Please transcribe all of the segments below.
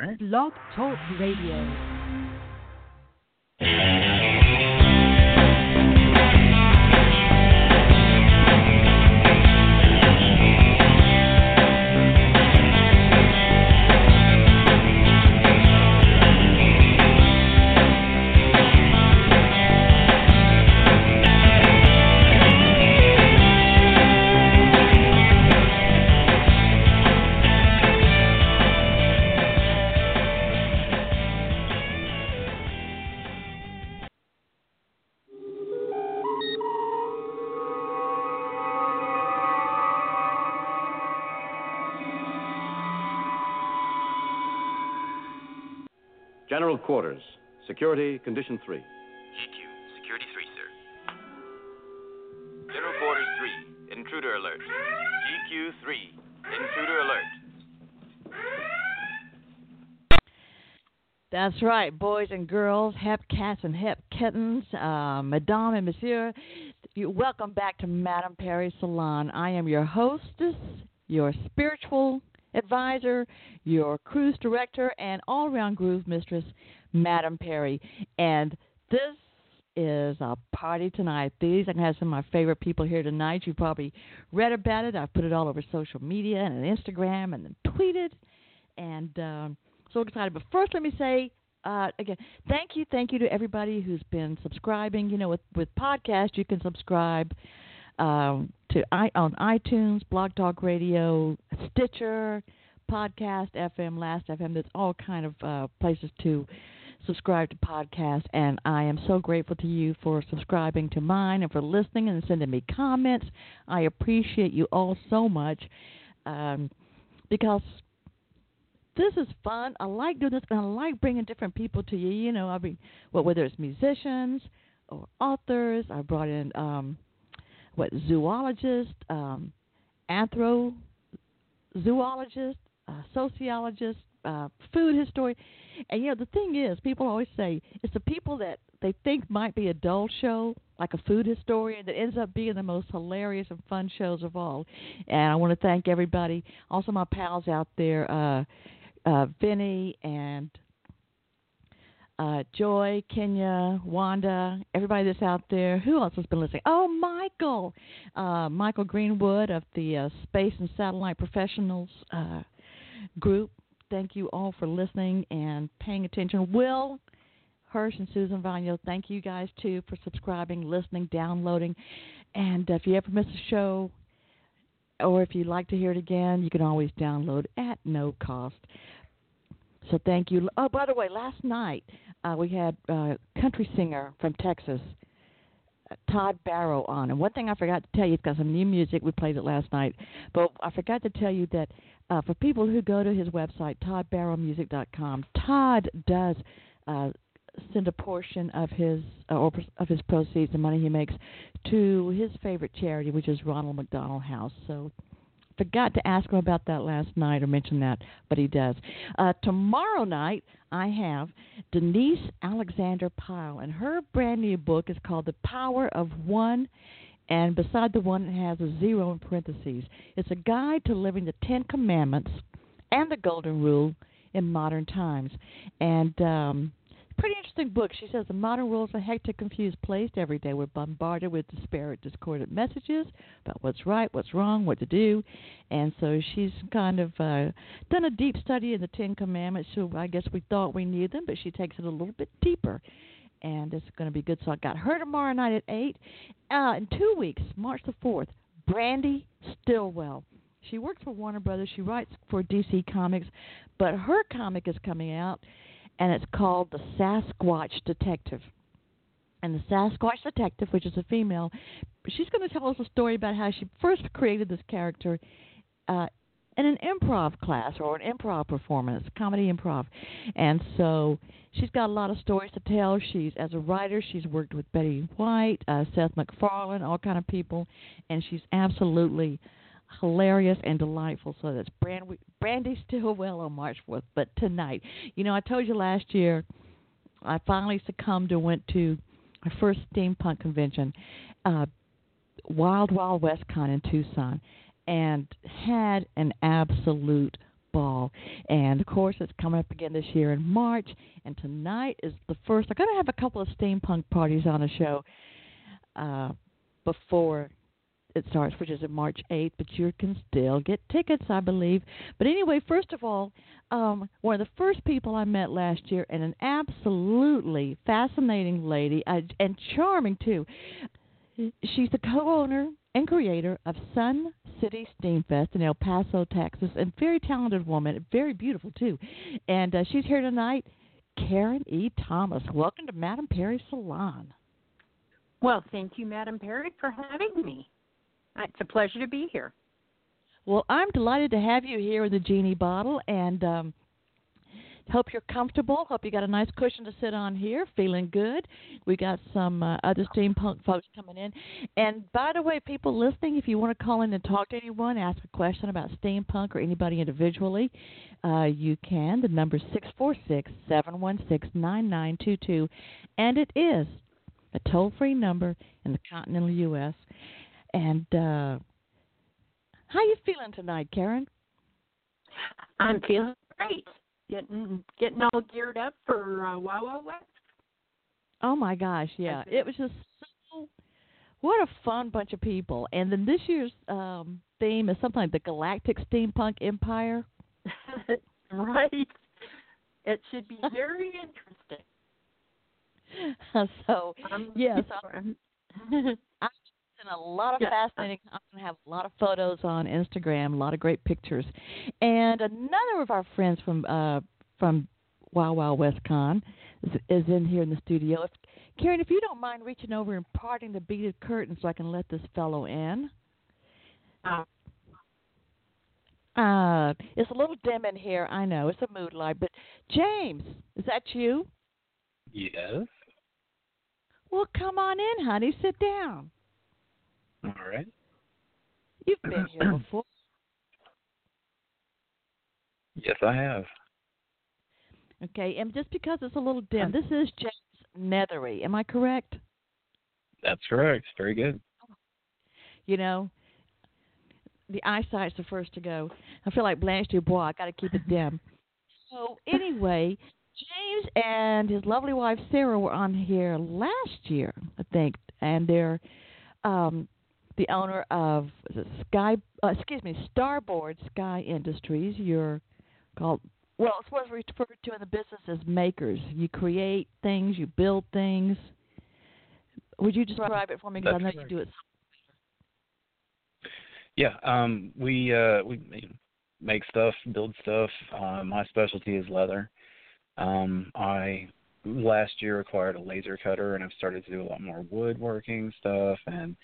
right. Blog Talk Radio. Quarters, Security Condition 3. GQ, Security 3, sir. General Quarters 3, Intruder Alert. GQ 3, Intruder Alert. That's right, boys and girls, hep cats and hep kittens, uh, madame and monsieur. You, welcome back to Madame Perry Salon. I am your hostess, your spiritual advisor, your cruise director, and all around groove mistress, Madam Perry. And this is a party tonight. These I can have some of my favorite people here tonight. You probably read about it. I've put it all over social media and Instagram and then tweeted. And um, so excited. But first, let me say uh, again, thank you, thank you to everybody who's been subscribing. You know, with with podcast, you can subscribe um, to i on iTunes, Blog Talk Radio, Stitcher, Podcast FM, Last FM. There's all kind of uh, places to subscribe to podcasts, and I am so grateful to you for subscribing to mine and for listening and sending me comments. I appreciate you all so much um, because this is fun. I like doing this, and I like bringing different people to you. You know, I mean, well, whether it's musicians or authors, I brought in um, what zoologists, um, anthrozoologists, uh, sociologists, uh, food historian, and you know the thing is, people always say it's the people that they think might be a dull show, like a food historian, that ends up being the most hilarious and fun shows of all. And I want to thank everybody, also my pals out there. Uh, uh, Vinny and uh, Joy, Kenya, Wanda, everybody that's out there. Who else has been listening? Oh, Michael, uh, Michael Greenwood of the uh, Space and Satellite Professionals uh, group. Thank you all for listening and paying attention. Will Hirsch and Susan Vano, thank you guys too for subscribing, listening, downloading. And if you ever miss a show, or if you'd like to hear it again, you can always download at no cost. So thank you. Oh, by the way, last night uh, we had a uh, country singer from Texas, uh, Todd Barrow, on. And one thing I forgot to tell you, he's got some new music. We played it last night, but I forgot to tell you that uh, for people who go to his website, ToddBarrowMusic.com, Todd does uh, send a portion of his uh, or of his proceeds, the money he makes, to his favorite charity, which is Ronald McDonald House. So forgot to ask him about that last night or mention that, but he does. Uh, tomorrow night, I have Denise Alexander Pyle, and her brand new book is called The Power of One. And beside the one, it has a zero in parentheses. It's a guide to living the Ten Commandments and the Golden Rule in modern times. And um, pretty interesting book. She says the modern world is a hectic, confused place. Every day we're bombarded with disparate, discordant messages about what's right, what's wrong, what to do. And so she's kind of uh, done a deep study of the Ten Commandments. So I guess we thought we knew them, but she takes it a little bit deeper. And it's going to be good. So I got her tomorrow night at 8. Uh, in two weeks, March the 4th, Brandy Stillwell. She works for Warner Brothers. She writes for DC Comics, but her comic is coming out and it's called The Sasquatch Detective. And the Sasquatch Detective, which is a female, she's going to tell us a story about how she first created this character uh, in an improv class or an improv performance, comedy improv. And so she's got a lot of stories to tell. She's as a writer, she's worked with Betty White, uh, Seth MacFarlane, all kind of people, and she's absolutely hilarious and delightful. So that's Brand- Brandy Stillwell on March 4th. But tonight, you know, I told you last year I finally succumbed and went to my first steampunk convention, uh, Wild Wild West Con in Tucson, and had an absolute fall. And of course, it's coming up again this year in March. And tonight is the first. I'm going to have a couple of steampunk parties on the show uh, before it starts, which is March 8th, but you can still get tickets, I believe. But anyway, first of all, um, one of the first people I met last year, and an absolutely fascinating lady, uh, and charming too. She's the co-owner and creator of Sun City Steamfest in El Paso, Texas, and very talented woman, very beautiful too. And uh, she's here tonight, Karen E. Thomas. Welcome to Madame Perry Salon. Well, thank you, Madame Perry, for having me. It's a pleasure to be here. Well, I'm delighted to have you here in the Genie Bottle, and um, hope you're comfortable. Hope you got a nice cushion to sit on here, feeling good. We got some uh, other steampunk folks coming in. And by the way, people listening, if you want to call in and talk to anyone, ask a question about steampunk or anybody individually, uh, you can. The number is six four six seven one six nine nine two two, and it is a toll-free number in the continental U.S. And uh, how you feeling tonight, Karen? I'm feeling great. Getting getting all geared up for uh, Wow Wow West. Oh my gosh, yeah. It was just so what a fun bunch of people. And then this year's um theme is something like the Galactic Steampunk Empire. right. It should be very interesting. so um, yes, I'm, I'm a lot of yeah. fascinating. I'm going to have a lot of photos on Instagram, a lot of great pictures, and another of our friends from uh, from Wow Wow West Con is, is in here in the studio. If, Karen, if you don't mind reaching over and parting the beaded curtain so I can let this fellow in. Uh, uh, it's a little dim in here. I know it's a mood light, but James, is that you? Yes. Well, come on in, honey. Sit down. All right. You've been here before. Yes, I have. Okay, and just because it's a little dim, this is James Neathery. Am I correct? That's correct. Very good. You know, the eyesight's the first to go. I feel like Blanche Dubois. I got to keep it dim. so anyway, James and his lovely wife Sara were on here last year, I think, and they're um, the owner of Sky, uh, excuse me, Starboard Sky Industries. You're called well, it's what's referred to in the business as makers. You create things, you build things. Would you describe it for me? Because I know you do it. Yeah, um, we uh, we make stuff, build stuff. Uh, my specialty is leather. Um, I last year acquired a laser cutter, and I've started to do a lot more woodworking stuff and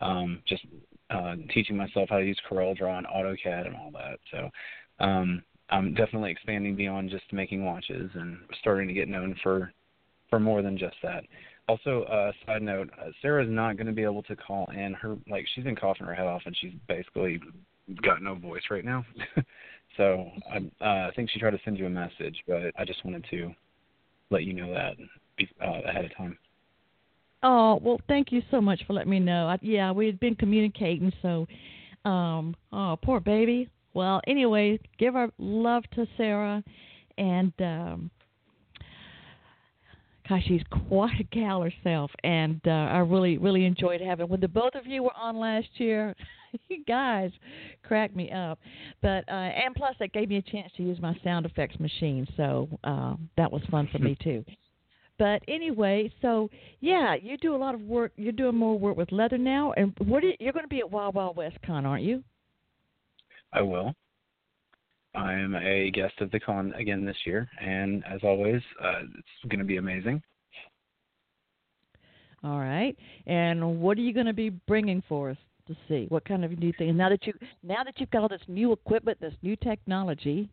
um, just uh, teaching myself how to use CorelDRAW and AutoCAD and all that. So um, I'm definitely expanding beyond just making watches and starting to get known for for more than just that. Also, uh, side note, uh, Sara's not going to be able to call in. Her like she's been coughing her head off and she's basically got no voice right now. so I, uh, I think she tried to send you a message, but I just wanted to let you know that uh, ahead of time. Oh well, thank you so much for letting me know. I, yeah, we had been communicating, so um, oh poor baby. Well, anyway, give our love to Sara, and um, gosh, she's quite a gal herself, and uh, I really really enjoyed having when the both of you were on last year. you guys cracked me up, but uh, and plus that gave me a chance to use my sound effects machine, so uh, that was fun for me too. But anyway, so yeah, you do a lot of work. You're doing more work with leather now, and what are you, you're going to be at Wild Wild West Con, aren't you? I will. I am a guest of the con again this year, and as always, uh, it's going to be amazing. All right. And what are you going to be bringing for us to see? What kind of new things? Now that you now that you've got all this new equipment, this new technology,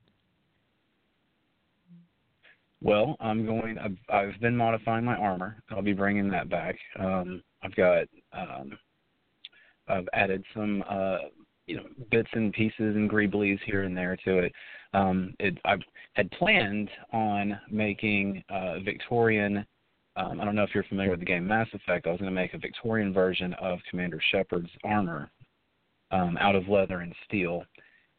Well, I'm going. I've, I've been modifying my armor. I'll be bringing that back. Um, I've got. Um, I've added some, uh, you know, bits and pieces and greeblies here and there to it. Um, it I had planned on making uh, Victorian. Um, I don't know if you're familiar with the game Mass Effect. I was going to make a Victorian version of Commander Shepard's armor um, out of leather and steel,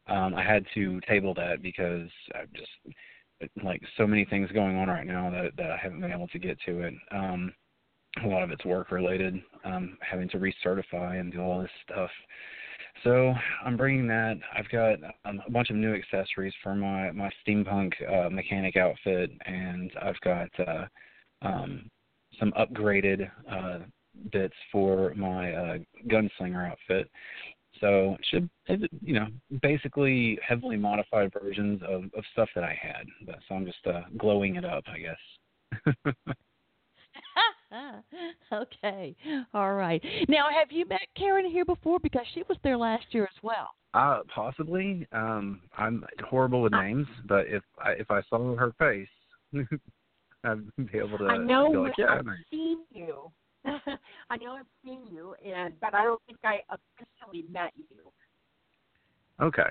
um, I had to table that because I just like so many things going on right now that that I haven't been able to get to it. Um, a lot of it's work related, um, having to recertify and do all this stuff. So I'm bringing that. I've got um, a bunch of new accessories for my my steampunk uh, mechanic outfit, and I've got uh, um, some upgraded uh, bits for my uh, gunslinger outfit. So it should you know basically heavily modified versions of of stuff that I had. So I'm just uh, glowing it up, I guess. okay. All right. Now, have you met Karen here before? Because she was there last year as well. Uh, possibly. Um, I'm horrible with names, but if I, if I saw her face, I'd be able to. I know be like, yeah, I've seen you. I know I've seen you, and but I don't think I officially met you. Okay.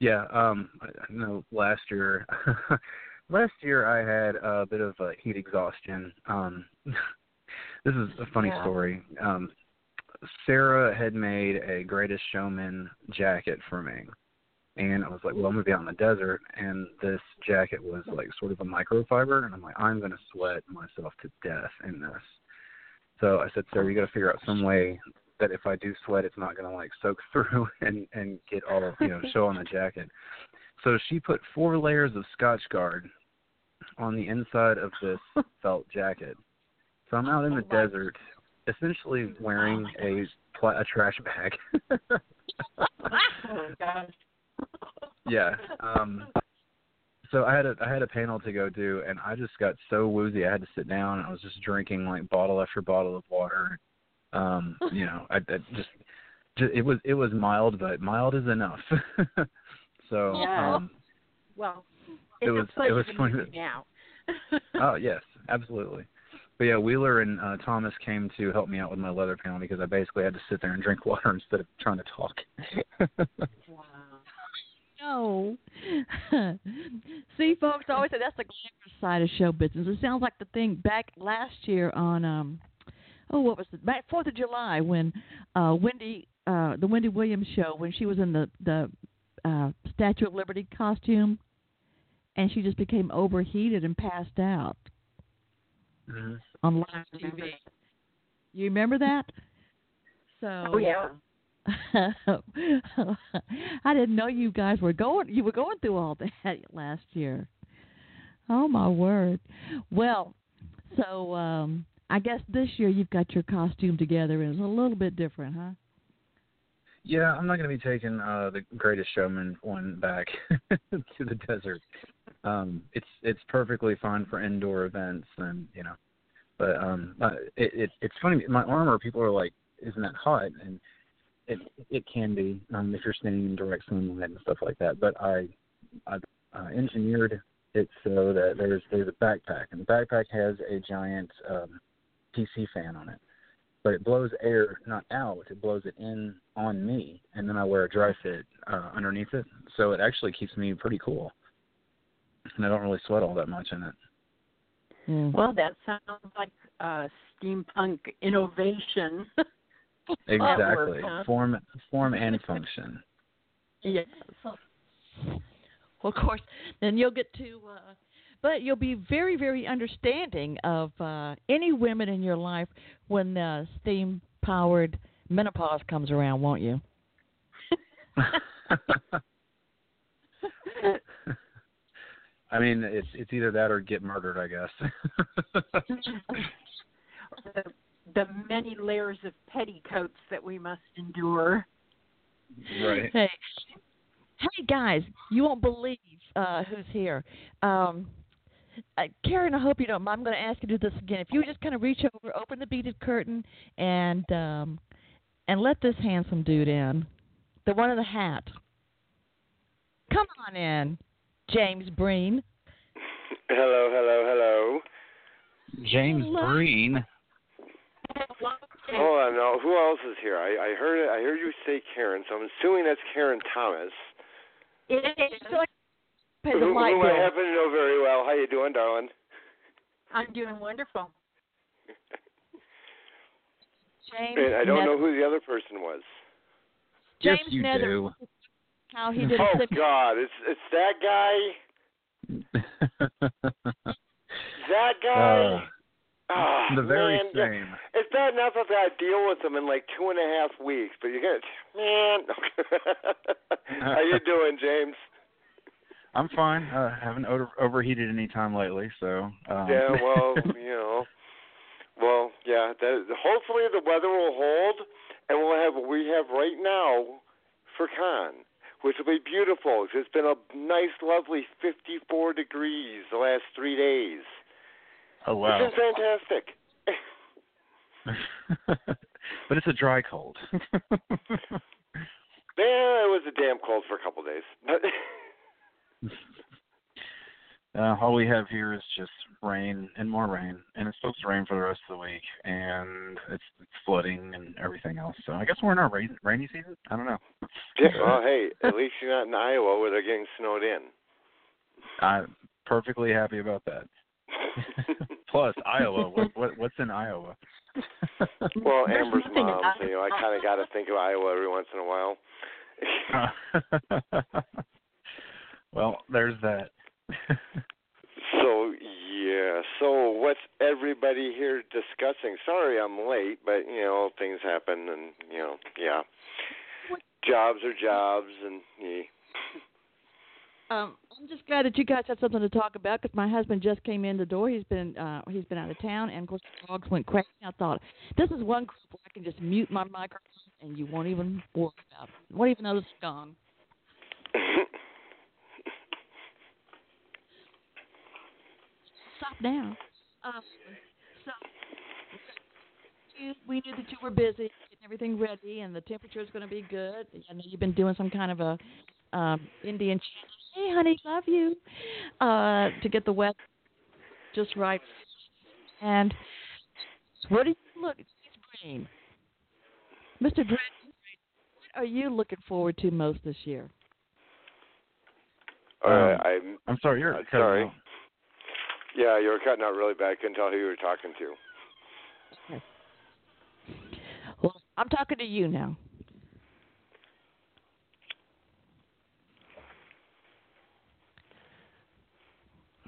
Yeah. Um. I know last year. last year I had a bit of uh, heat exhaustion. Um. this is a funny Yeah. story. Um. Sara had made a Greatest Showman jacket for me. And I was like, well, I'm going to be out in the desert. And this jacket was like sort of a microfiber. And I'm like, I'm going to sweat myself to death in this. So I said, Sara, you got to figure out some way that if I do sweat, it's not going to like soak through and, and get all, you know, show on the jacket. So she put four layers of Scotchgard on the inside of this felt jacket. So I'm out in the Oh, wow. desert, essentially wearing a pla- a trash bag. oh gosh. yeah. Um so I had a I had a panel to go do and I just got so woozy I had to sit down and I was just drinking like bottle after bottle of water. Um, you know, I, I just, just it was it was mild but mild is enough. so Yeah. um Well, It was- it was meet now. oh yes, absolutely. But yeah, Wheeler and uh, Thomas came to help me out with my leather panel because I basically had to sit there and drink water instead of trying to talk. wow. No. See, folks, I always say that's the glamorous side of show business. It sounds like the thing back last year on um oh what was it? Back Fourth of July when uh Wendy uh the Wendy Williams show when she was in the the uh Statue of Liberty costume and she just became overheated and passed out mm-hmm. on live TV. You remember that? So Oh yeah. I didn't know you guys were going you were going through all that last year. Oh my word. Well, so um I guess this year you've got your costume together and it's a little bit different, huh? Yeah, I'm not going to be taking uh the Greatest Showman one back to the desert. Um it's it's perfectly fine for indoor events and, you know. But um it, it it's funny my armor people are like isn't that hot and it it can be um if you're standing in direct sunlight and stuff like that, but I I uh, engineered it so that there's there's a backpack and the backpack has a giant um PC fan on it but it blows air not out, it blows it in on me, and then I wear a dry fit uh, underneath it, so it actually keeps me pretty cool, and I don't really sweat all that much in it. Well, that sounds like uh, steampunk innovation. Exactly, form form and function. yes. Well, of course, then you'll get to, uh, but you'll be very, very understanding of uh, any women in your life when uh, steam powered menopause comes around, won't you? I mean, it's it's either that or get murdered, I guess. The, the many layers of petticoats that we must endure. right. Hey, hey guys, you won't believe uh, who's here. Um, uh, Karen, I hope you don't mind. I'm going to ask you to do this again. If you would just kind of reach over, open the beaded curtain, and um, and let this handsome dude in, the one in the hat. Come on in, James Breen. Hello, hello, hello. James Hello. Breen. Hold on, now who else is here? I, I heard. I heard you say Karen, so I'm assuming that's Karen Thomas. It is. Who, the who I happen to know very well. How you doing, darling? I'm doing wonderful. James And I don't Nether- know who the other person was. James yes, you Nether- do. how he did a Oh. God, it's it's that guy. That guy. uh, Ah, the very man, same. It's bad enough I've got to deal with them in like two and a half weeks, but you got man. How you doing, James? I'm fine. Uh, haven't over- overheated any time lately, so. Um, Yeah, well, you know, well, yeah. That, hopefully the weather will hold, and we'll have what we have right now for con, which will be beautiful. It's been a nice, lovely 54 degrees the last three days. Oh wow. It's been fantastic. but it's a dry cold. Yeah, it was a damn cold for a couple of days. But uh, all we have here is just rain and more rain, and it's supposed to rain for the rest of the week, and it's, it's flooding and everything else. So I guess we're in our rain, rainy season. I don't know. yeah, well, hey, at least you're not in Iowa where they're getting snowed in. I'm perfectly happy about that. Plus Iowa. What, what what's in Iowa? well, There's Amber's nothing mom, so you know, I kind of got to think of Iowa every once in a while. well, there's that. So yeah, so what's everybody here discussing? Sorry I'm late, but you know things happen, and you know yeah, jobs are jobs, and yeah. Um, I'm just glad that you guys had something to talk about because my husband just came in the door. He's been uh, he's been out of town, and of course the dogs went crazy. I thought this is one group where I can just mute my microphone and you won't even worry about it. Won't even know it's gone. Stop now. Um, so we knew that you were busy getting everything ready, and the temperature is going to be good. I know you've been doing some kind of a um, Indian. Hey, honey, love you, uh, to get the wet just right. And what do you look? It's green, Mr. Drake. What are you looking forward to most this year? All right, Um, I'm I'm sorry, you're Uh, cutting sorry. out. yeah, you were cutting out really bad. I Couldn't tell who you were talking to. Well, I'm talking to you now.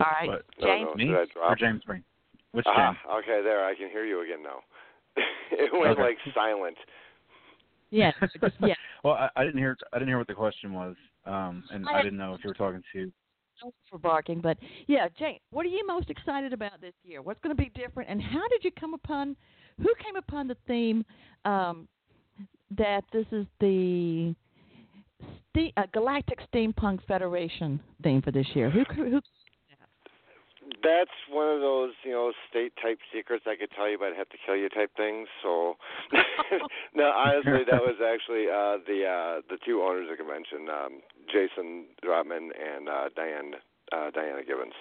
All right, What? No, James. no. Me or drop? James Breen? Which Ah, James? okay, there. I can hear you again now. it went Okay. like silent. Yes, yes. well, I, I didn't hear. I didn't hear what the question was, um, and I I didn't know if you were talking to. for barking, but yeah, Jane, what are you most excited about this year? What's going to be different, and how did you come upon? Who came upon the theme um, that this is the ste- uh, Galactic Steampunk Federation theme for this year? Who? who That's one of those, you know, state type secrets I could tell you, but I'd have to kill you type things. So, no, honestly, that was actually uh, the uh, the two owners of the convention, um, Jason Drotman and uh, Diane uh, Diana Gibbons.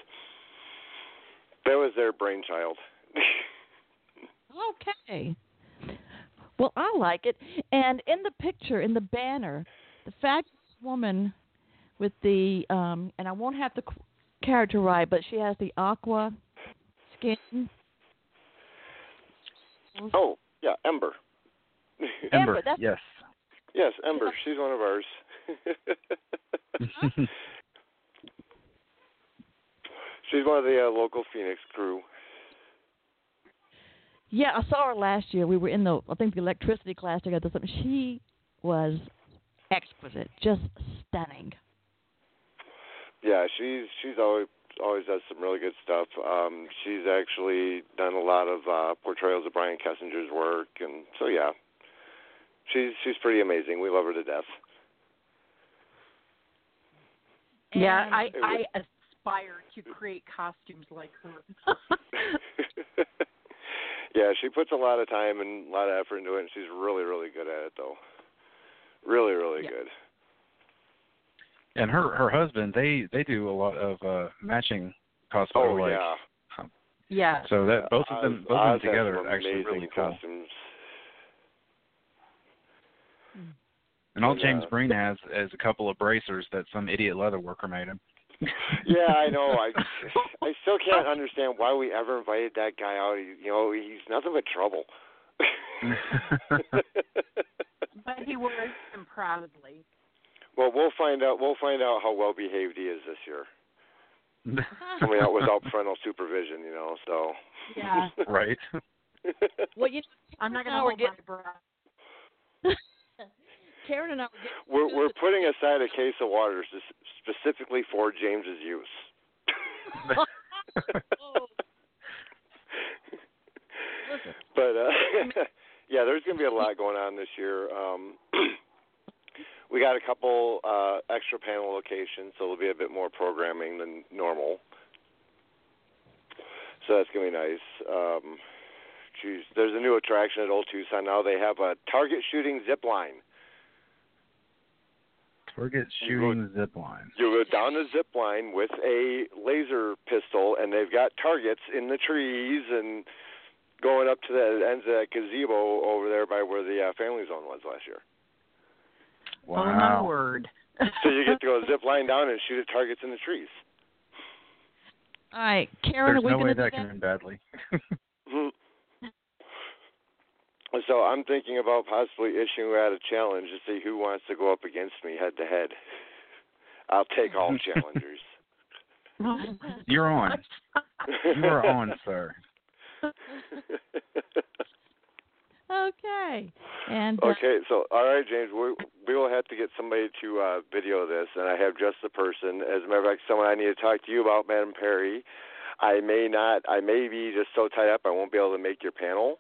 That was their brainchild. Okay. Well, I like it. And in the picture, in the banner, the fabulous woman with the um and I won't have c- character right, but she has the aqua skin. oh, yeah, Ember. Ember, Ember. that's- yes. yes, Ember. She's one of ours. She's one of the uh, local Phoenix crew. Yeah, I saw her last year. We were in the I think the electricity class together. Something. She was exquisite, just stunning. Yeah, she's she's always always does some really good stuff. Um, she's actually done a lot of uh, portrayals of Brian Kesinger's work, and so yeah, she's she's pretty amazing. We love her to death. Yeah, I It I aspire to create costumes like her. yeah, she puts a lot of time and a lot of effort into it, and she's really really good at it though. Really really Yeah. good. And her her husband, they they do a lot of uh matching cosplay. Oh like, yeah. yeah. So that both of them Oz- both Oz of them together are actually amazing really cool. costumes. And all And, James uh, Breen has is a couple of bracers that some idiot leather worker made him. Yeah, I know. I I still can't understand why we ever invited that guy out. He, you know, he's nothing but trouble. But he wears them proudly. Well, we'll find out. We'll find out how well behaved he is this year. Coming out without parental supervision, you know. So. Yeah. right. well, you know, I'm not Now going we're to hold my breath. Karen and I were we're we're putting aside a case of water specifically for James's use. Oh, but uh yeah, there's going to be a lot going on this year. Um we got a couple uh extra panel locations, so there'll be a bit more programming than normal. So that's going to be nice. Um geez, there's a new attraction at Old Tucson now. They have a target shooting zip line. Target shooting zip line. You go down the zip line with a laser pistol, and they've got targets in the trees and going up to the ends of that gazebo over there by where the uh, family zone was last year. Oh my word. So you get to go zip line down and shoot at targets in the trees. All right, Karen, There's are we no going way to do that that? can end badly. So I'm thinking about possibly issuing out a challenge to see who wants to go up against me head to head. I'll take all challengers. You're on. You are on, sir. Okay. And uh, Okay, so all right, James, we we will have to get somebody to uh, video this, and I have just the person. As a matter of fact, someone I need to talk to you about, Madam Perry. I may not, I may be just so tied up I won't be able to make your panel,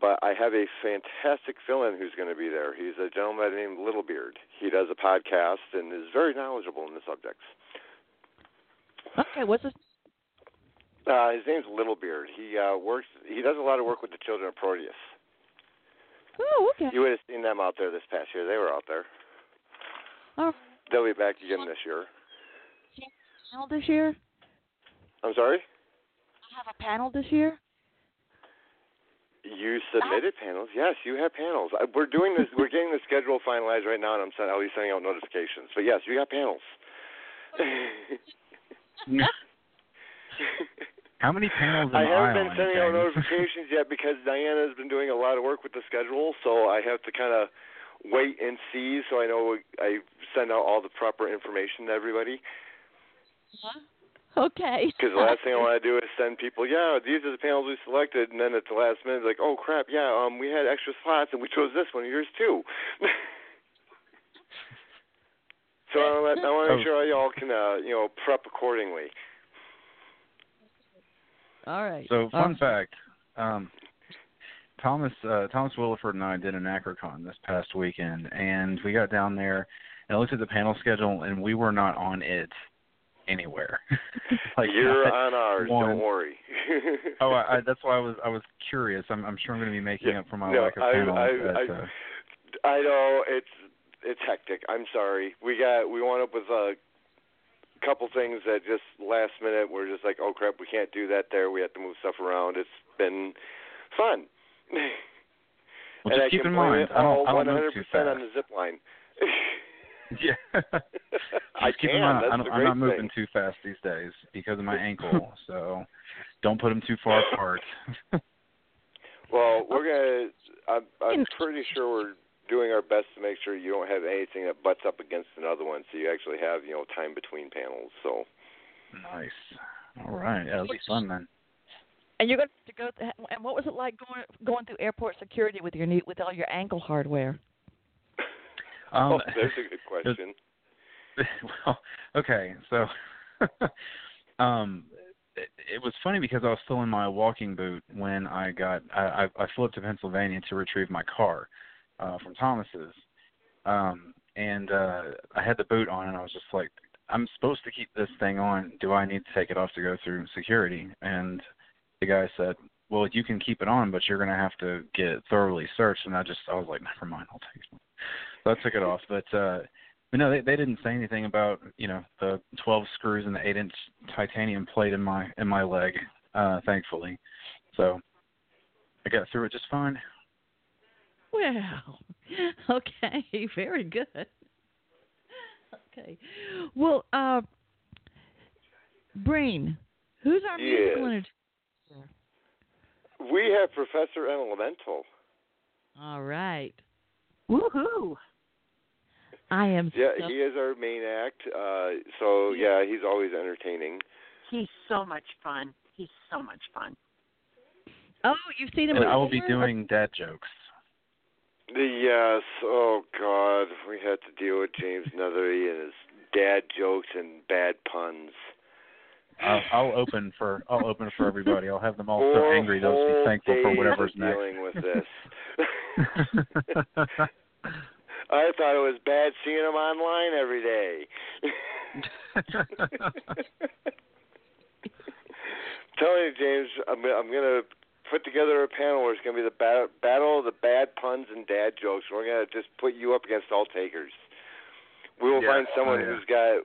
but I have a fantastic fill-in who's going to be there. He's a gentleman named Littlebeard. He does a podcast and is very knowledgeable in the subjects. okay, what's his? Uh, his name's Littlebeard. He uh, works. He does a lot of work with the children of Proteus. Oh, okay. You would have seen them out there this past year. They were out there. Oh, They'll be back again this year. panel this year? I'm sorry. I have a panel this year. You submitted panels. Yes, you have panels. We're doing this. We're getting the schedule finalized right now, and I'm send, I'll be sending out notifications. But yes, you got panels. How many panels am I I, haven't been sending out notifications yet because Diana's been doing a lot of work with the schedule, so I have to kind of wait and see so I know I send out all the proper information to everybody. Okay. Because the last thing I want to do is send people, yeah, these are the panels we selected, and then at the last minute, like, oh crap, yeah, um, we had extra slots and we chose this one, yours too. so I want, to Oh. make sure y'all can, uh, you know, prep accordingly. All right. So, fun right. fact: um, Thomas uh, Thomas Williford and I did AnachroCon this past weekend, and we got down there and I looked at the panel schedule, and we were not on it anywhere. like You're on ours. one. Don't worry. Oh, I, I, that's why I was I was curious. I'm I'm sure I'm going to be making Yeah. up for my No, lack of I- panels. I- at, I- uh, I know it's it's hectic. I'm sorry. We got we wound up with a couple things that just last minute we're just like, oh crap, we can't do that there. We have to move stuff around. It's been fun. well, and just I keep can in mind, I don't I don't move too 100% fast. on the zip line. yeah. I keep can. in mind, That's I'm, I'm not moving thing. too fast these days because of my ankle. so don't put them too far apart. Well, we're gonna. I'm, I'm pretty sure we're doing our best to make sure you don't have anything that butts up against another one, so you actually have you know time between panels. So nice. All right. That'll be fun then. And you're going to go. Th- and what was it like going going through airport security with your new with all your ankle hardware? Um, oh, that's a good question. well, okay, so um, it, it was funny because I was still in my walking boot when I got I, I, I flew up to Pennsylvania to retrieve my car uh, from Thomas's, um, and uh, I had the boot on, and I was just like, I'm supposed to keep this thing on. Do I need to take it off to go through security? And the guy said, well, you can keep it on, but you're going to have to get thoroughly searched. And I just, I was like, never mind, I'll take it. So I took it off. But, uh, but no, they, they didn't say anything about, you know, the 12 screws and the 8 inch titanium plate in my, in my leg, uh, thankfully. So I got through it just fine. Well, okay, very good. Okay, well, uh, Breen, who's our musical Yes. entertainer? We have Professor Elemental. All right. Woohoo! I am. Yeah, so, he is our main act. Uh, so yeah, he's always entertaining. He's so much fun. He's so much fun. Oh, you've seen him. And I will be doing dad jokes. Yes. Oh God, we had to deal with James Neathery and his dad jokes and bad puns. I'll, I'll open for I'll open for everybody. I'll have them all so angry they'll be thankful for whatever's next. dealing with this. I thought it was bad seeing him online every day. Telling you, James, I'm I'm gonna put together a panel where it's gonna be the bat- battle of the bad puns and dad jokes. We're gonna just put you up against all takers. We will Yeah. find someone Oh, yeah. who's got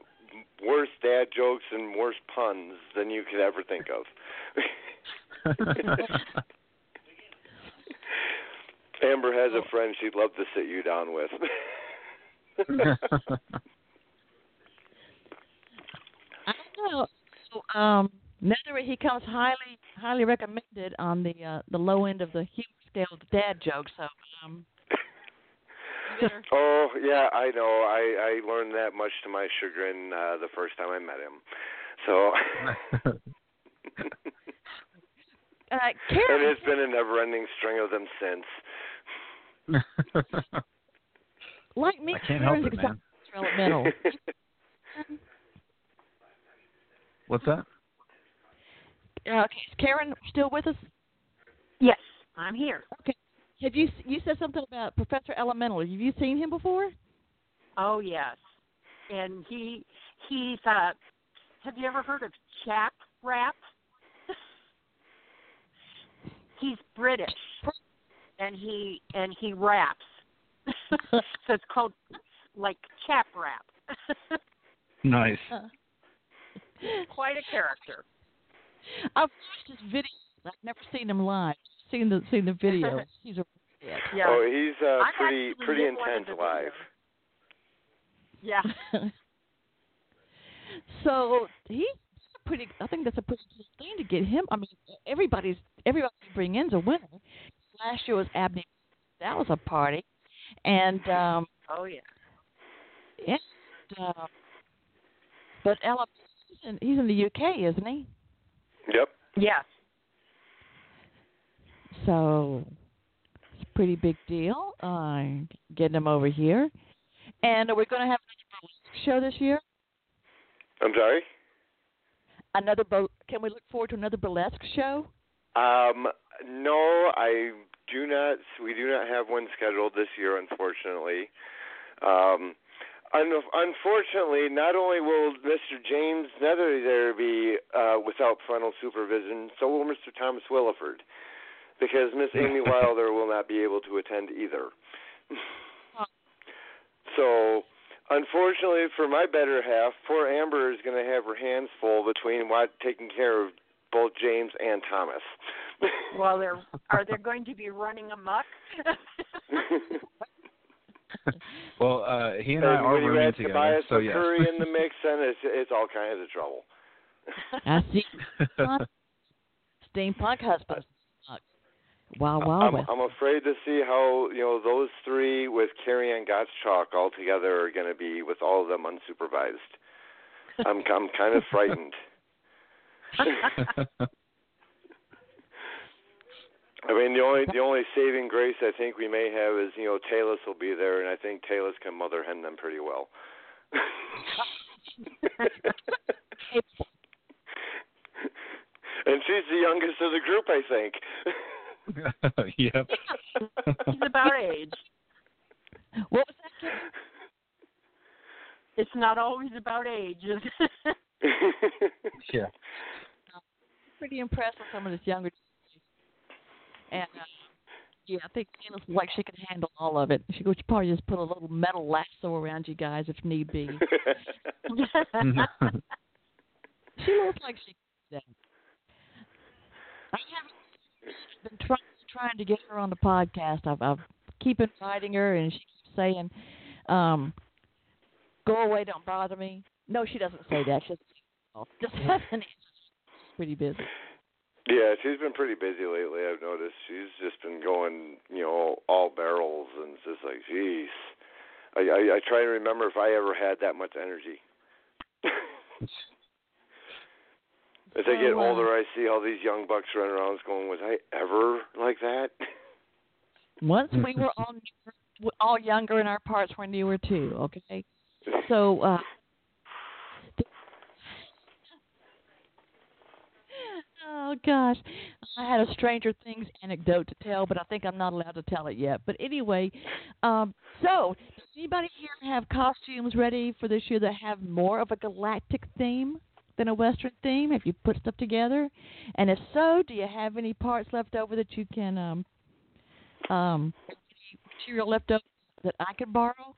worse dad jokes and worse puns than you could ever think of. Amber has a friend she'd love to sit you down with. I don't know. So, um, Neathery, he comes highly, highly recommended on the uh, the low end of the humor scale of dad jokes. So, um, oh yeah, I know. I I learned that much to my chagrin uh, the first time I met him. So. uh, and Karen, it's been a never-ending string of them since. like me, I can't help it, excited man. for elemental. What's that? Uh, okay, is Karen still with us? Yes, I'm here. Okay. Have you you said something about Professor Elemental? Have you seen him before? Oh yes, and he he's uh. Have you ever heard of chap rap? he's British, and he and he raps. so it's called like chap rap. Nice. Quite a character. I've watched his videos. I've never seen him live. Seen the seen the videos. He's a Yeah. Oh, he's uh, I'm pretty pretty in one of intense live. Yeah. so he pretty. I think that's a pretty cool thing to get him. I mean, everybody's everybody you bring in's a winner. Last year was Abney. That was a party, and um Oh yeah. and, uh, but Ella, he's in, he's in the UK, isn't he? Yep. Yes. So it's a pretty big deal. Uh, getting them over here, and are we're going to have another burlesque show this year. I'm sorry. Another bo- can we look forward to another burlesque show? Um, no, I do not. We do not have one scheduled this year, unfortunately. Um, un- unfortunately, not only will Mr. James Neathery there be uh, without parental supervision, so will Mr. Thomas Williford, because Miss Amy Wilder will not be able to attend either. so, unfortunately for my better half, poor Amber is going to have her hands full between what taking care of both James and Thomas. Well, they're are they going to be running amok? Well, uh, he and I and are when you rooming add together, Tobias so yes. McCurry in the mix, then it's it's all kinds of trouble. I see. Steampunk husbands. Wow, wow, I'm, wow. I'm afraid to see how you know those three with Carrie Ann Gottschalk all together are going to be with all of them unsupervised. I'm I'm kind of frightened. I mean, the only the only saving grace I think we may have is you know Talus will be there, and I think Talus can mother hen them pretty well. and she's the youngest of the group, I think. yep. He's about age. What was that? Karen? It's not always about age. is it? yeah. Pretty impressed with some of this younger. Yeah, I think Candace looks like she can handle all of it. She goes, she probably just put a little metal lasso around you guys if need be. She looks like she can do that. I haven't been trying trying to get her on the podcast. I've I've keep inviting her, and she keeps saying, um, "Go away, don't bother me." No, she doesn't say that. She just just hasn't. Pretty busy. Yeah, she's been pretty busy lately. I've noticed she's just been going, you know, all barrels, and it's just like, jeez. I, I I try to remember if I ever had that much energy. As I get Oh, older, I see all these young bucks running around, going, "Was I ever like that?" Once we were all all younger, and our parts were newer too. Okay, so. uh Oh gosh, I had a Stranger Things anecdote to tell, but I think I'm not allowed to tell it yet. But anyway, um, so does anybody here have costumes ready for this year that have more of a galactic theme than a Western theme? Have you put stuff together? And if so, do you have any parts left over that you can um um material left over that I could borrow?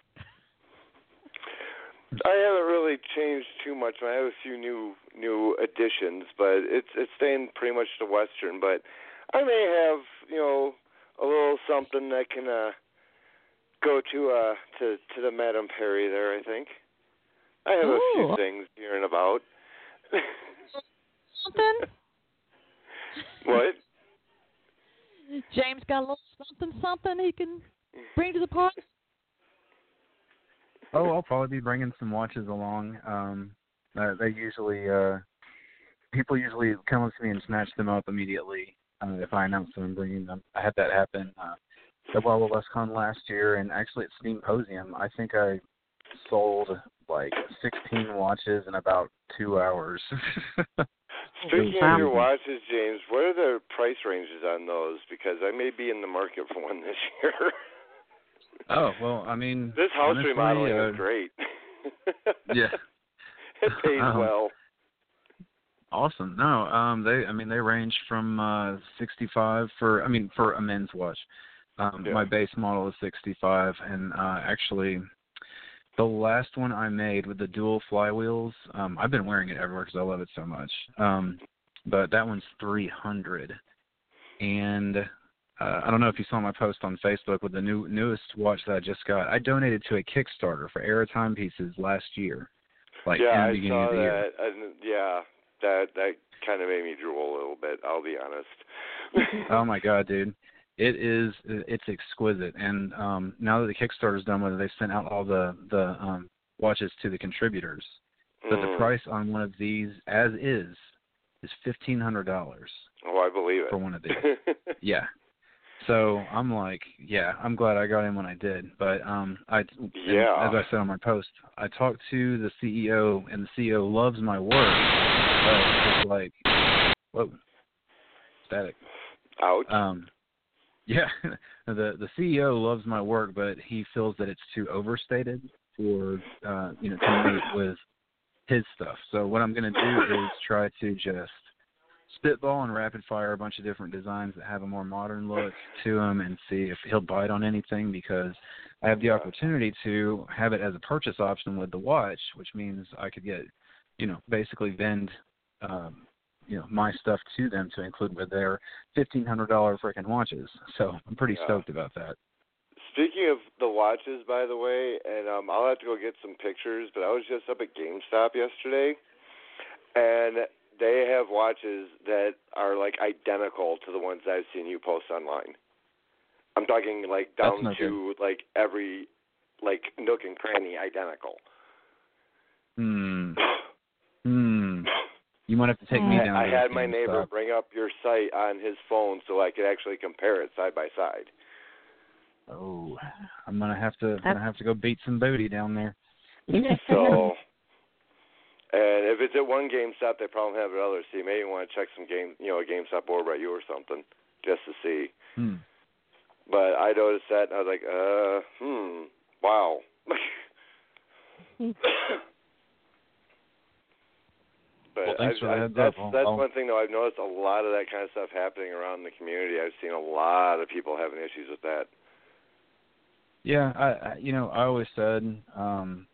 I haven't really changed too much. I have a few new new additions, but it's it's staying pretty much the western. But I may have you know a little something that can uh go to uh to to the Madame Perry there. I think I have a few things here and about. Something? what? James got a little something something he can bring to the party? Oh, I'll probably be bringing some watches along. Um, uh, they usually, uh, people usually come up to me and snatch them up immediately uh, if I announce them and bringing them. I had that happen uh, at Wawa WestCon last year, and actually at Steamposium, I think I sold like 16 watches in about two hours. Speaking of your watches, James, what are the price ranges on those? Because I may be in the market for one this year. Oh well, I mean, this house honestly, remodeling uh, is great. Yeah. it pays Um, well. Awesome. No, um they I mean they range from uh 65 for I mean for a men's watch. Um Yeah. my base model is 65 and uh actually the last one I made with the dual flywheels, um I've been wearing it everywhere cuz I love it so much. Um but that one's 300. And uh, I don't know if you saw my post on Facebook with the new newest watch that I just got. I donated to a Kickstarter for Era timepieces last year. Like yeah, in the I beginning saw of the year. that. And yeah, that that kind of made me drool a little bit. I'll be honest. oh my god, dude. It is it's exquisite and um now that the Kickstarter's done with it, they sent out all the the um watches to the contributors. But the Mm. price on one of these as is is fifteen hundred dollars Oh, I believe it. for one of these. yeah. So I'm like, yeah, I'm glad I got in when I did. But um I Yeah. as I said on my post, I talked to the CEO and the CEO loves my work. But it's like whoa. Static. Ouch. Um, yeah, the the CEO loves my work, but he feels that it's too overstated for uh, you know to meet with his stuff. So what I'm going to do is try to just spitball and rapid fire a bunch of different designs that have a more modern look to them and see if he'll bite on anything because I have the opportunity to have it as a purchase option with the watch, which means I could get, you know, basically vend um, you know my stuff to them to include with their fifteen hundred dollar freaking watches. So I'm pretty Yeah. stoked about that. Speaking of the watches, by the way, and um, I'll have to go get some pictures, but I was just up at GameStop yesterday, and they have watches that are like identical to the ones I've seen you post online. I'm talking like down no to like every like nook and cranny identical. Hmm. Hmm. You might have to take me I, down. I to had my neighbor GameStop. bring up your site on his phone so I could actually compare it side by side. Oh, I'm gonna have to. I'm gonna have to go beat some booty down there. So, and if it's at one GameStop, they probably have it at others. So you may want to check some game, you know, a GameStop over at you or something, just to see. Hmm. But I noticed that, and I was like, uh, hmm, wow. but Well, thanks I've, for I've, heads that's up. That's I'll- one thing though. I've noticed a lot of that kind of stuff happening around the community. I've seen a lot of people having issues with that. Yeah, I, I you know I always said um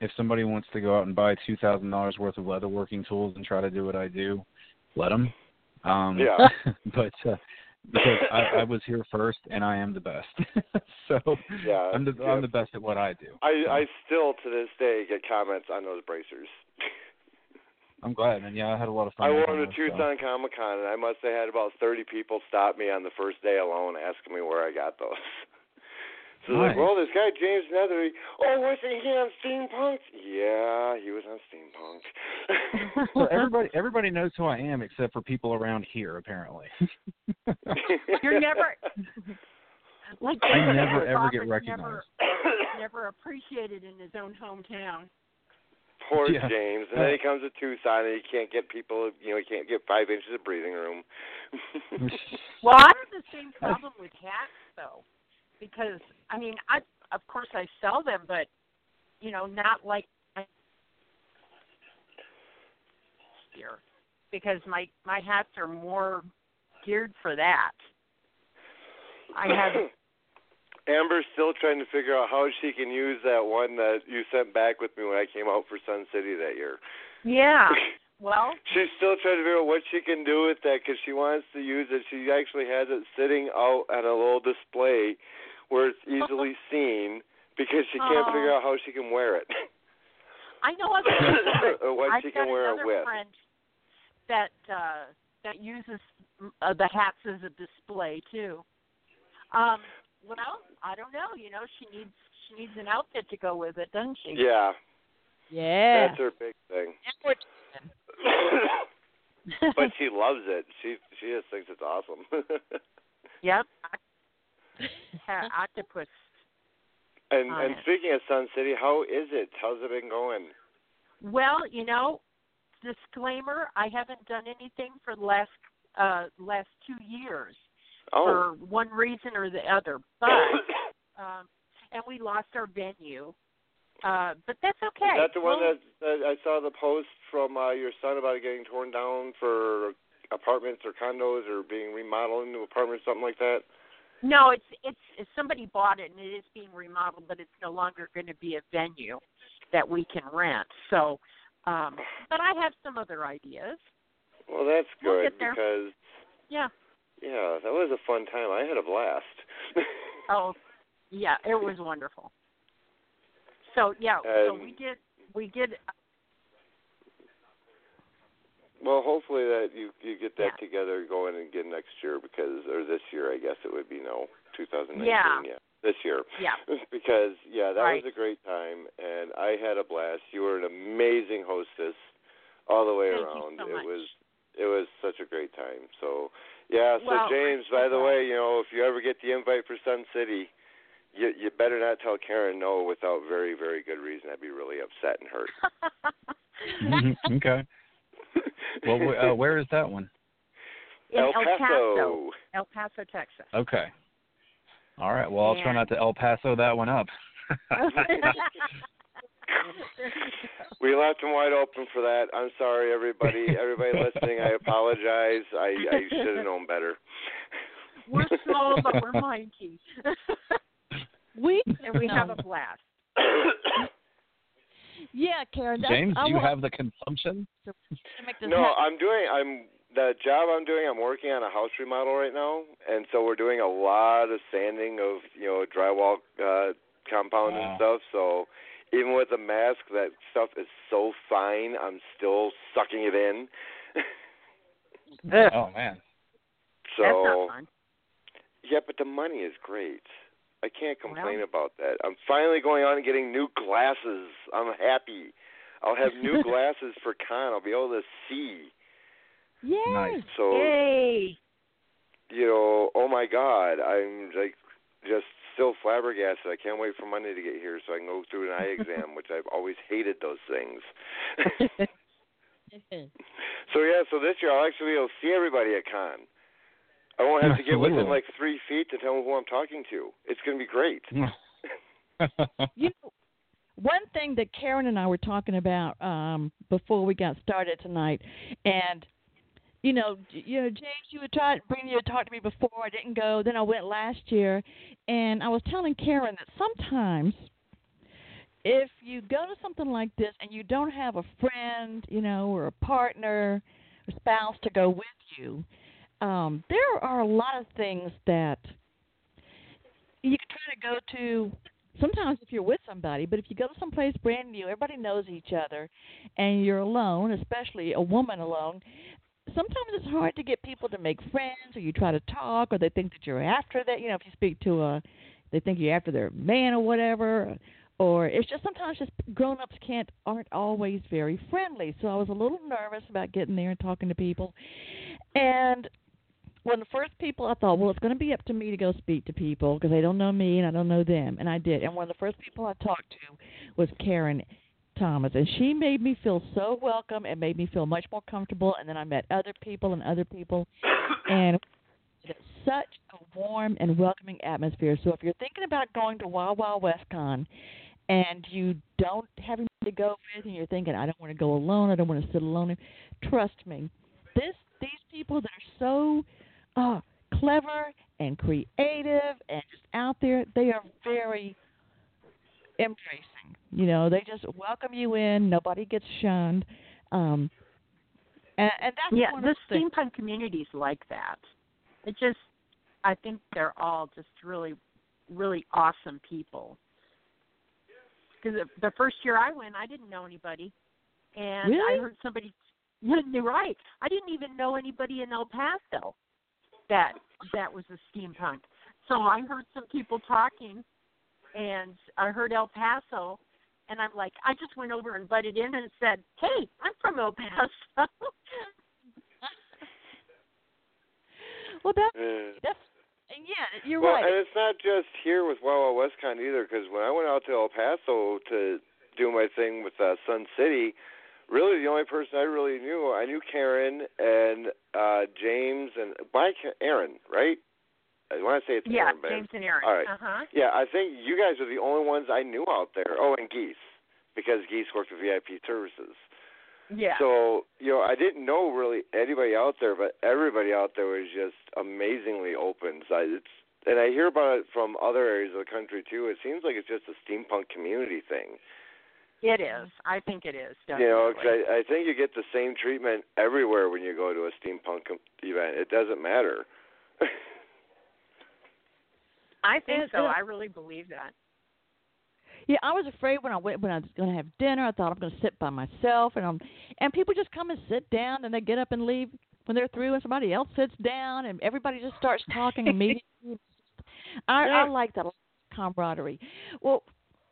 if somebody wants to go out and buy two thousand dollars worth of leatherworking tools and try to do what I do, let them. Um, Yeah. but uh, because I, I was here first and I am the best, so Yeah, I'm the yeah. I'm the best at what I do. I So, I still to this day get comments on those bracers. I'm glad, and yeah, I had a lot of fun. I wore to those, so. Comic Con, and I must have had about 30 people stop me on the first day alone asking me where I got those. So it's like, well, this guy James Neathery. Oh, wasn't he on Steampunk? Yeah, he was on Steampunk. so everybody everybody knows who I am except for people around here apparently. You're never like I never ever get recognized. Never, never appreciated in his own hometown. Poor Yeah. James. And then he comes to Tucson and he can't get people, you know, he can't get five inches of breathing room. Well, I have the same problem with hats though, because I mean, I of course I sell them, but you know, not like here, because my my hats are more geared for that. I have Amber's still trying to figure out how she can use that one that you sent back with me when I came out for Sun City that year. yeah. Well, She's still trying to figure out what she can do with that because she wants to use it. She actually has it sitting out on a little display where it's easily seen because she can't Oh. figure out how she can wear it. I know other people or what I've she can wear it another with. friend that uh that uses uh, the hats as a display too. Um, well, I don't know. You know, she needs she needs an outfit to go with it, doesn't she? Yeah, Yeah. that's her big thing. But she loves it. She she just thinks it's awesome. Yep. Ha- Octopus. and On and it. speaking of Sun City, how is it? How's it been going? Well, you know, disclaimer: I haven't done anything for the last uh last two years Oh, for one reason or the other. But um, and we lost our venue. Uh, but that's okay. is that the one We'll- that, that I saw the post from uh, your son about it getting torn down for apartments or condos or being remodeled into apartments, something like that? No, it's it's it's somebody bought it and it is being remodeled, but it's no longer going to be a venue that we can rent. So, um, but I have some other ideas. Well, that's We'll good because Yeah. yeah, that was a fun time. I had a blast. Oh, yeah, it was wonderful. So yeah, so we did we did Well, hopefully that you you get that Yeah. together going again next year because or this year I guess it would be no 2019 Yeah. this year yeah because yeah that Right. was a great time and I had a blast. You were an amazing hostess all the way Thank you around. so it much. was it was such a great time. So yeah, so Well, James, by the way, you know if you ever get the invite for Sun City. You, you better not tell Karen no without very, very good reason. I'd be really upset and hurt. okay. Well, wh- uh, where is that one? in El El Paso, Paso. El Paso, Texas. Okay. All right. Well, I'll try not to El Paso that one up. We left them wide open for that. I'm sorry, everybody. Everybody listening, I apologize. I, I should have known better. we're small, but we're mighty, We and we have a blast. yeah, Karen. That's, James, do you want have the consumption? to make this no, happen. I'm doing. I'm the job I'm doing. I'm working on a house remodel right now, and so we're doing a lot of sanding of you know drywall uh, compound and stuff. So even with a mask, that stuff is so fine. I'm still sucking it in. Oh man. so That's not fun. Yeah, but the money is great. I can't complain about that. I'm finally going on and getting new glasses. I'm happy. I'll have new glasses for con. I'll be able to see. Yay. Nice. So Yay! you know, oh my God, I'm like just still flabbergasted. I can't wait for Monday to get here so I can go through an eye exam, which I've always hated those things. so yeah, so this year I'll actually be able to see everybody at con. I won't have to get within Absolutely. like three feet to tell me who I'm talking to. It's going to be great. You know, one thing that Karen and I were talking about um, before we got started tonight, and you know, you know, James, you had tried bring you had talked to me before. I didn't go. Then I went last year, and I was telling Karen that sometimes if you go to something like this and you don't have a friend, you know, or a partner or spouse to go with you, um, there are a lot of things that you can try to go to sometimes if you're with somebody, but if you go to someplace brand new, everybody knows each other, and you're alone, especially a woman alone, sometimes it's hard to get people to make friends, or you try to talk, or they think that you're after that. You know, if you speak to a they think you're after their man or whatever or it's just sometimes just grown ups can't aren't always very friendly so i was a little nervous about getting there and talking to people and of the first people I thought, well, it's going to be up to me to go speak to people because they don't know me and I don't know them, and I did. And one of the first people I talked to was Karen Thomas, and she made me feel so welcome and made me feel much more comfortable. And then I met other people and other people, and it's such a warm and welcoming atmosphere. So if you're thinking about going to Wild Wild West Con and you don't have anyone to go with, and you're thinking, I don't want to go alone, I don't want to sit alone, trust me, this these people that are so uh, clever and creative and just out there, they are very embracing. You know, they just welcome you in. Nobody gets shunned. Um, and, and that's yeah, the of the things. steampunk community's like that. It just, I think they're all just really, really awesome people. Because the first year I went, I didn't know anybody, and Really? I heard somebody. You're right. I didn't even know anybody in El Paso that that was a steampunk. So I heard some people talking, and I heard El Paso, and I'm like, I just went over and butted in and said, "Hey, I'm from El Paso." Well, that, Yeah. that's and yeah, you're well, right. and it's not just here with Wild Wild WestCon either, because when I went out to El Paso to do my thing with uh, Sun City, really the only person I really knew, I knew Karen and uh James and by Aaron, right? I want to say it's yeah, Aaron, but James and Aaron. All right. Uh huh. yeah, I think you guys are the only ones I knew out there. Oh, and Geese, because Geese worked with VIP services. Yeah. So, you know, I didn't know really anybody out there, but everybody out there was just amazingly open. So it's and I hear about it from other areas of the country too. It seems like it's just a steampunk community thing. It is. I think it is. Definitely. You know, 'cause I, I think you get the same treatment everywhere when you go to a steampunk event. It doesn't matter. I think so. I really believe that. Yeah, I was afraid when I went when I was going to have dinner. I thought I'm going to sit by myself, and um, and people just come and sit down, and they get up and leave when they're through, and somebody else sits down, and everybody just starts talking immediately. I I like that camaraderie. Well,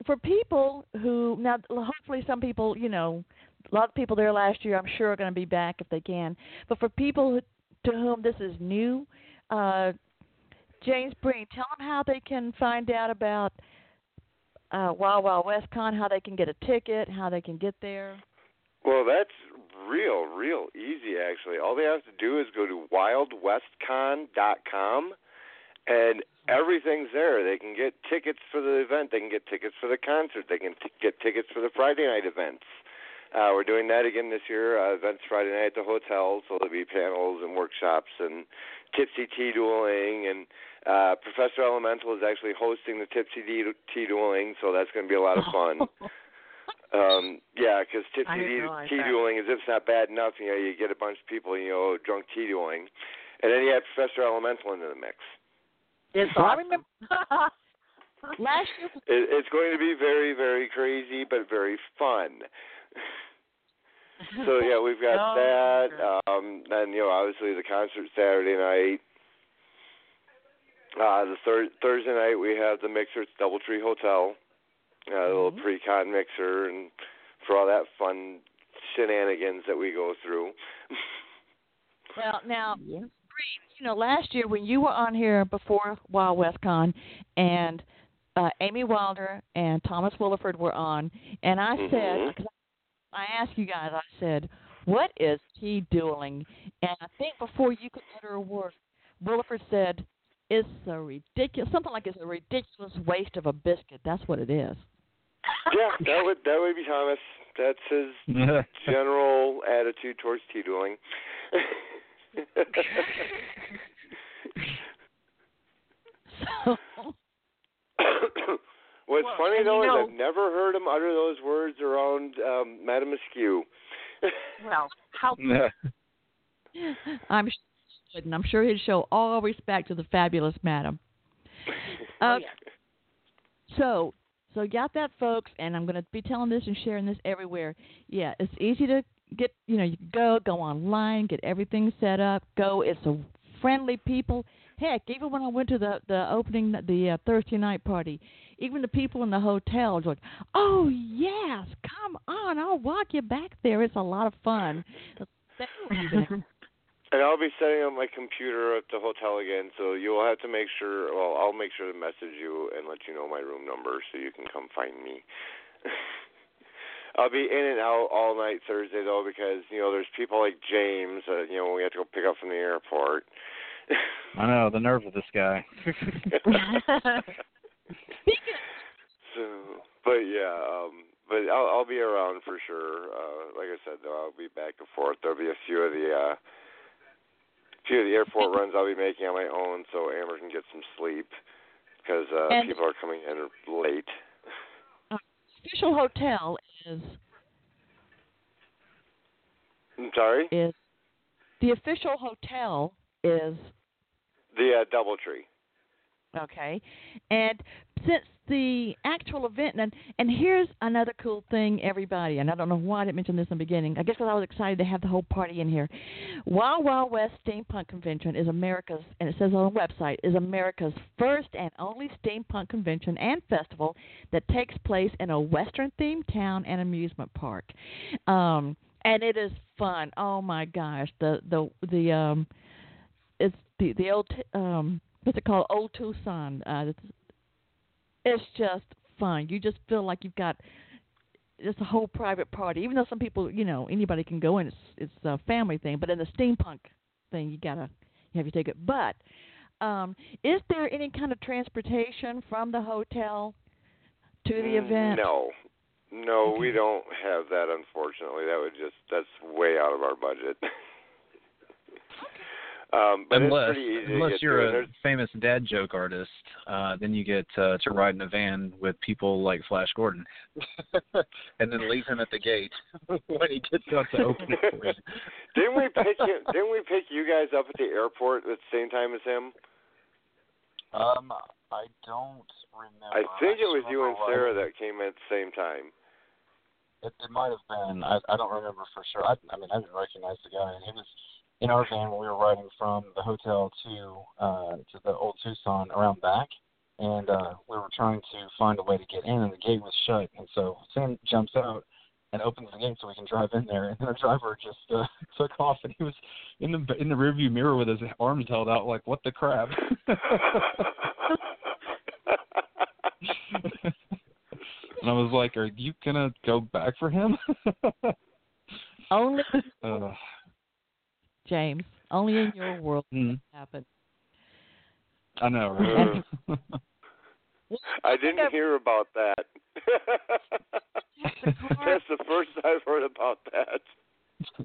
for people who now, hopefully, some people, you know, a lot of people there last year, I'm sure, are going to be back if they can. But for people who, to whom this is new, uh, James Breen, tell them how they can find out about uh, Wild Wild West Con, how they can get a ticket, how they can get there. Well, that's real, real easy actually. All they have to do is go to wildwestcon.com and everything's there. They can get tickets for the event, they can get tickets for the concert, they can t- get tickets for the Friday night events. Uh, we're doing that again this year. Uh, events Friday night at the hotel, so there'll be panels and workshops and tipsy tea dueling. And uh, Professor Elemental is actually hosting the tipsy tea, tea dueling, so that's going to be a lot of fun. Um, yeah, because tipsy tea, tea dueling is if it's not bad enough, you know, you get a bunch of people, you know, drunk tea dueling, and then you have Professor Elemental into the mix. It's Well, I remember last year. It, it's going to be very, very crazy, but very fun. so yeah, we've got Oh, that. Um, then you know, obviously the concert Saturday night. Uh, the thir- Thursday night we have the mixer at DoubleTree Hotel, uh, a little pre-con mixer, and for all that fun shenanigans that we go through. Well, now Yeah. you know, last year when you were on here before Wild West Con, and uh, Amy Wilder and Thomas Willeford were on, and I said, Mhm. cause I asked you guys, I said, what is tea dueling? And I think before you could utter a word, Willeford said, it's a ridiculous, something like it's a ridiculous waste of a biscuit. That's what it is. yeah, that would that would be Thomas. That's his general attitude towards tea dueling. So, What's Well, funny though you know- is I've never heard him utter those words around um, Madame Askew. Well, how I'm sure he would, and I'm sure he'd show all respect to the fabulous madam. Oh, Uh, yeah. So, so you got that, folks, and I'm going to be telling this and sharing this everywhere. Yeah, it's easy to get. You know, you can go, go online, get everything set up. Go. It's a friendly people. Heck, even when I went to the the opening the uh, Thursday night party, even the people in the hotel was like, "Oh yes, come on, I'll walk you back there. It's a lot of fun." And I'll be setting up my computer at the hotel again, so you'll have to make sure. Well, I'll make sure to message you and let you know my room number so you can come find me. I'll be in and out all night Thursday though because you know there's people like James. that you know we have to go pick up from the airport. I know the nerve of this guy. so, but yeah, um, but I'll I'll be around for sure. Uh, like I said though, I'll be back and forth. There'll be a few of the uh, few of the airport runs I'll be making on my own, so Amber can get some sleep because uh, And- people are coming in late. official hotel is I'm sorry, is the official hotel is the uh, DoubleTree. okay, and since the actual event and and here's another cool thing, everybody, and I don't know why I didn't mention this in the beginning. I guess because I was excited to have the whole party in here. Wild Wild West Steampunk Convention is America's, and it says on the website, is America's first and only steampunk convention and festival that takes place in a Western themed town and amusement park. Um, and it is fun. Oh my gosh, the the the um, it's the the old um, what's it called? Old Tucson. Uh, it's, it's just fun. You just feel like you've got just a whole private party. Even though some people, you know, anybody can go in. It's it's a family thing. But in the steampunk thing, you gotta you have your ticket. But um, is there any kind of transportation from the hotel to the event? No, no, we don't have that. Unfortunately, that would just that's way out of our budget. um, but unless it's pretty easy to unless get you're to. a There's, famous dad joke artist, uh, then you get uh, to ride in a van with people like Flash Gordon, and then leave him at the gate when he gets out to open it for you. didn't we pick him, Didn't we pick you guys up at the airport at the same time as him? Um, I don't remember. I think it was you and Sara riding- that came at the same time. It, it might have been. I I don't remember for sure. I I mean I didn't recognize the guy. And he was in our van when we were riding from the hotel to uh to the old Tucson around back, and uh we were trying to find a way to get in, and the gate was shut. And so Sam jumps out and opens the gate so we can drive in there. And then the driver just uh, took off, and he was in the in the rearview mirror with his arms held out, like what the crap. and I was like, "Are you gonna go back for him?" Only uh, James. Only in your world mm, happen. I know, right? I didn't hear about that. That's the first I've heard about that.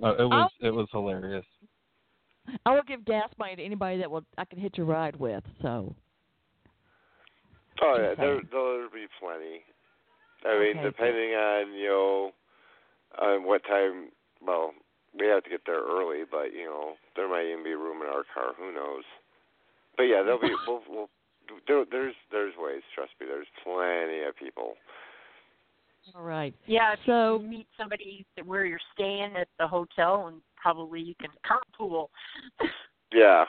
Uh, it was it was hilarious. I will give gas money to anybody that will I can hitch a ride with. So Oh yeah, Just there there'll be plenty. I mean, Okay, depending on you know, on what time. Well, we have to get there early, but you know, there might even be room in our car. Who knows? But yeah, there'll be. we'll, we'll, there, there's there's ways. Trust me. There's plenty of people. all right. Yeah, if So- you meet somebody that where you're staying at the hotel, and probably you can carpool. Yeah.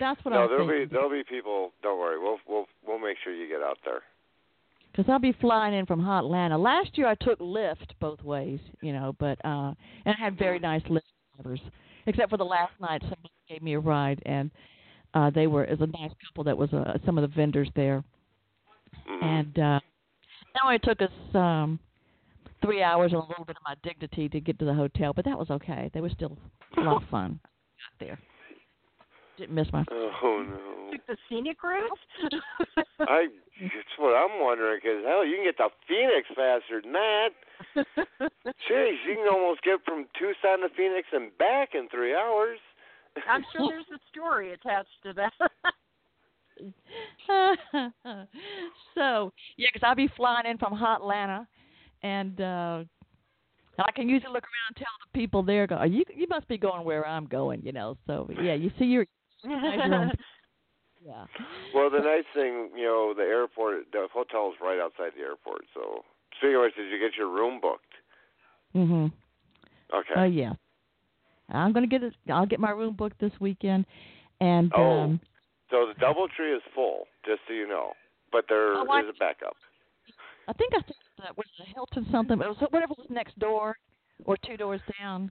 That's what no, I'm there'll be there'll be people. Don't worry. We'll we'll we'll make sure you get out there. Because I'll be flying in from Hotlanta. Last year I took Lyft both ways, you know, but uh and I had very nice Lyft drivers. Except for the last night somebody gave me a ride and uh they were it was a nice couple that was uh, some of the vendors there. Mhm. And uh it only took us um three hours and a little bit of my dignity to get to the hotel, but that was okay. They were still a lot of fun. Got there. Didn't miss my Oh no. Took the scenic route. I. That's what I'm wondering. Because hell, you can get to Phoenix faster than that. Jeez, you can almost get from Tucson to Phoenix and back in three hours. I'm sure there's a story attached to that. so yeah, 'cause I'll be flying in from Hotlanta, and uh and I can usually look around and tell the people there, go, you you must be going where I'm going, you know. So yeah, you see your yeah. Well, the nice thing, you know, the airport, the hotel's right outside the airport. So, speaking of which, did you get your room booked? Mm-hmm. Okay. Oh yeah. I'm gonna get it. I'll get my room booked this weekend, and Oh. um, So the DoubleTree is full, just so you know. But there Oh, is I- a backup. I think I think that was the Hilton something. It was whatever was next door or two doors down.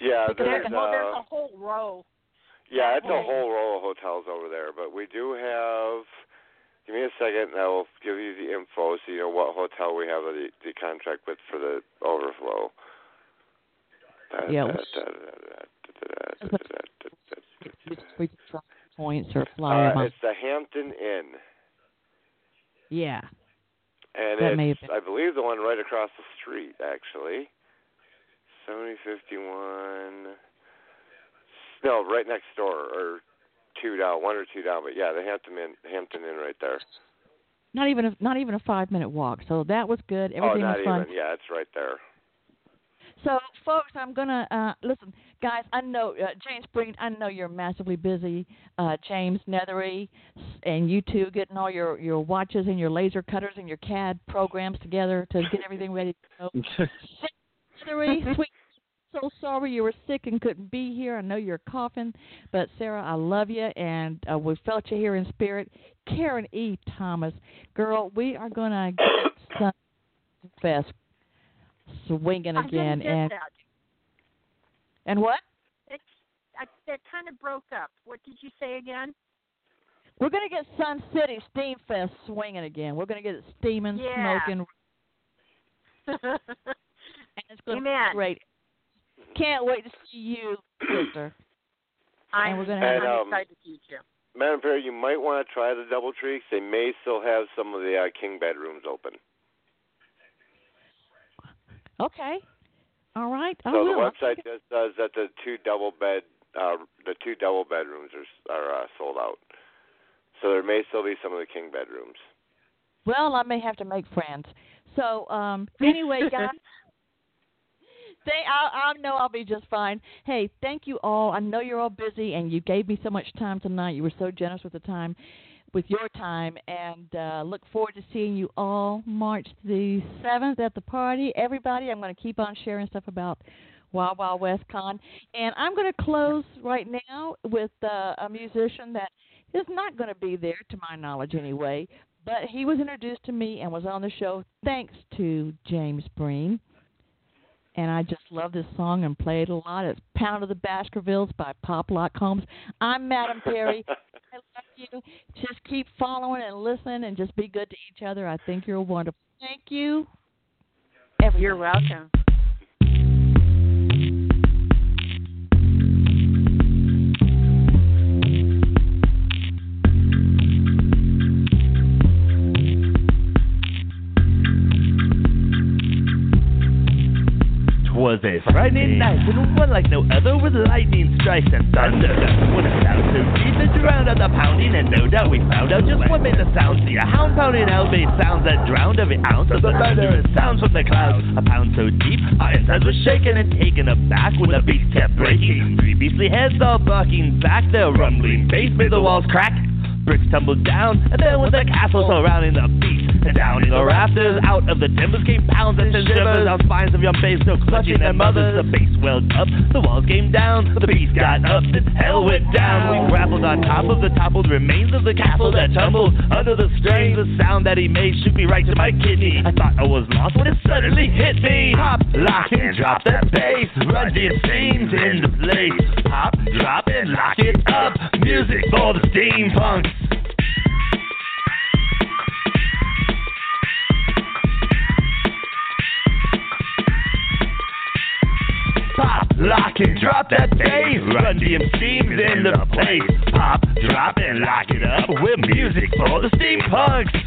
Yeah, Because there's There's, well, there's uh, a whole row. Yeah, it's a whole row of hotels over there, but we do have. Give me a second, and I will give you the info so you know what hotel we have the, the contract with for the overflow. Yeah. Points or flyer. Uh, it's the Hampton Inn. Yeah. And that it's, I believe, the one right across the street, actually. 7051. No, right next door or two down, one or two down. But yeah, the Hampton Inn, Hampton Inn right there. Not even a not even a five minute walk. So that was good. oh, Everything not was fun. even. Yeah, it's right there. So, folks, I'm gonna uh, listen, guys. I know uh, James Breen. I know you're massively busy, uh, James Neathery, and you two getting all your your watches and your laser cutters and your CAD programs together to get everything ready to go. Neathery, sweet. So sorry you were sick and couldn't be here. I know you're coughing, but Sara, I love you, and uh, we felt you here in spirit. Karen E. Thomas, girl, we are gonna get Sunfest swinging again, and that. and what? It's, I, that kind of broke up. What did you say again? We're gonna get Sun City Steam Fest swinging again. We're gonna get it steaming, Yeah. smoking, and it's gonna Amen. be great. Can't wait to see you, sister. I'm, we're gonna have- I'm And, um, excited to see you. Madame Perry, you might want to try the DoubleTree. 'cause They may still have some of the uh, king bedrooms open. Okay. All right. I so the will. I'll website just says that the two double bed, uh, the two double bedrooms are are uh, sold out. So there may still be some of the king bedrooms. Well, I may have to make friends. So, um, anyway, guys. I, I know I'll be just fine. Hey, thank you all. I know you're all busy, and you gave me so much time tonight. You were so generous with the time, with your time, and uh, look forward to seeing you all March the seventh at the party. Everybody, I'm going to keep on sharing stuff about Wild Wild West Con, and I'm going to close right now with uh, a musician that is not going to be there, to my knowledge, anyway. But he was introduced to me and was on the show thanks to James Breen and I just love this song and play it a lot. It's Pound of the Baskervilles by Pop Lock Holmes. I'm Madame Perry. I love you. Just keep following and listening and just be good to each other. I think you're wonderful. Thank you. Everybody. You're welcome. Twas a Friday night and one like no other with lightning strikes and thunder. When it sounds so deep it drowned out the pounding and no doubt we found out just what made the sound. See a hound pounding out made sounds that drowned every ounce of the thunderous sounds from the clouds. A pound so deep our insides were shaking and taken aback when the beast kept breaking. Three beastly heads all bucking back, their rumbling bass made the walls crack. Bricks tumbled down, and then with the castle surrounding the beast, and down in the rafters, out of the timbers came pounds and shivers down spines of young babes still clutching their mothers. The base welled up, the walls came down, the beast got up, and hell went down. We grappled on top of the toppled remains of the castle that tumbled under the strain. The sound that he made shook me right to my kidney. I thought I was lost when it suddenly hit me. Pop, lock, and drop that bass. Run the seams into place. Pop, drop, and lock it up. Music for the steampunks. Pop, lock, and drop that bass. Run DMC's in the place. Pop, drop, and lock it up with music for the steampunks.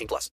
18 plus.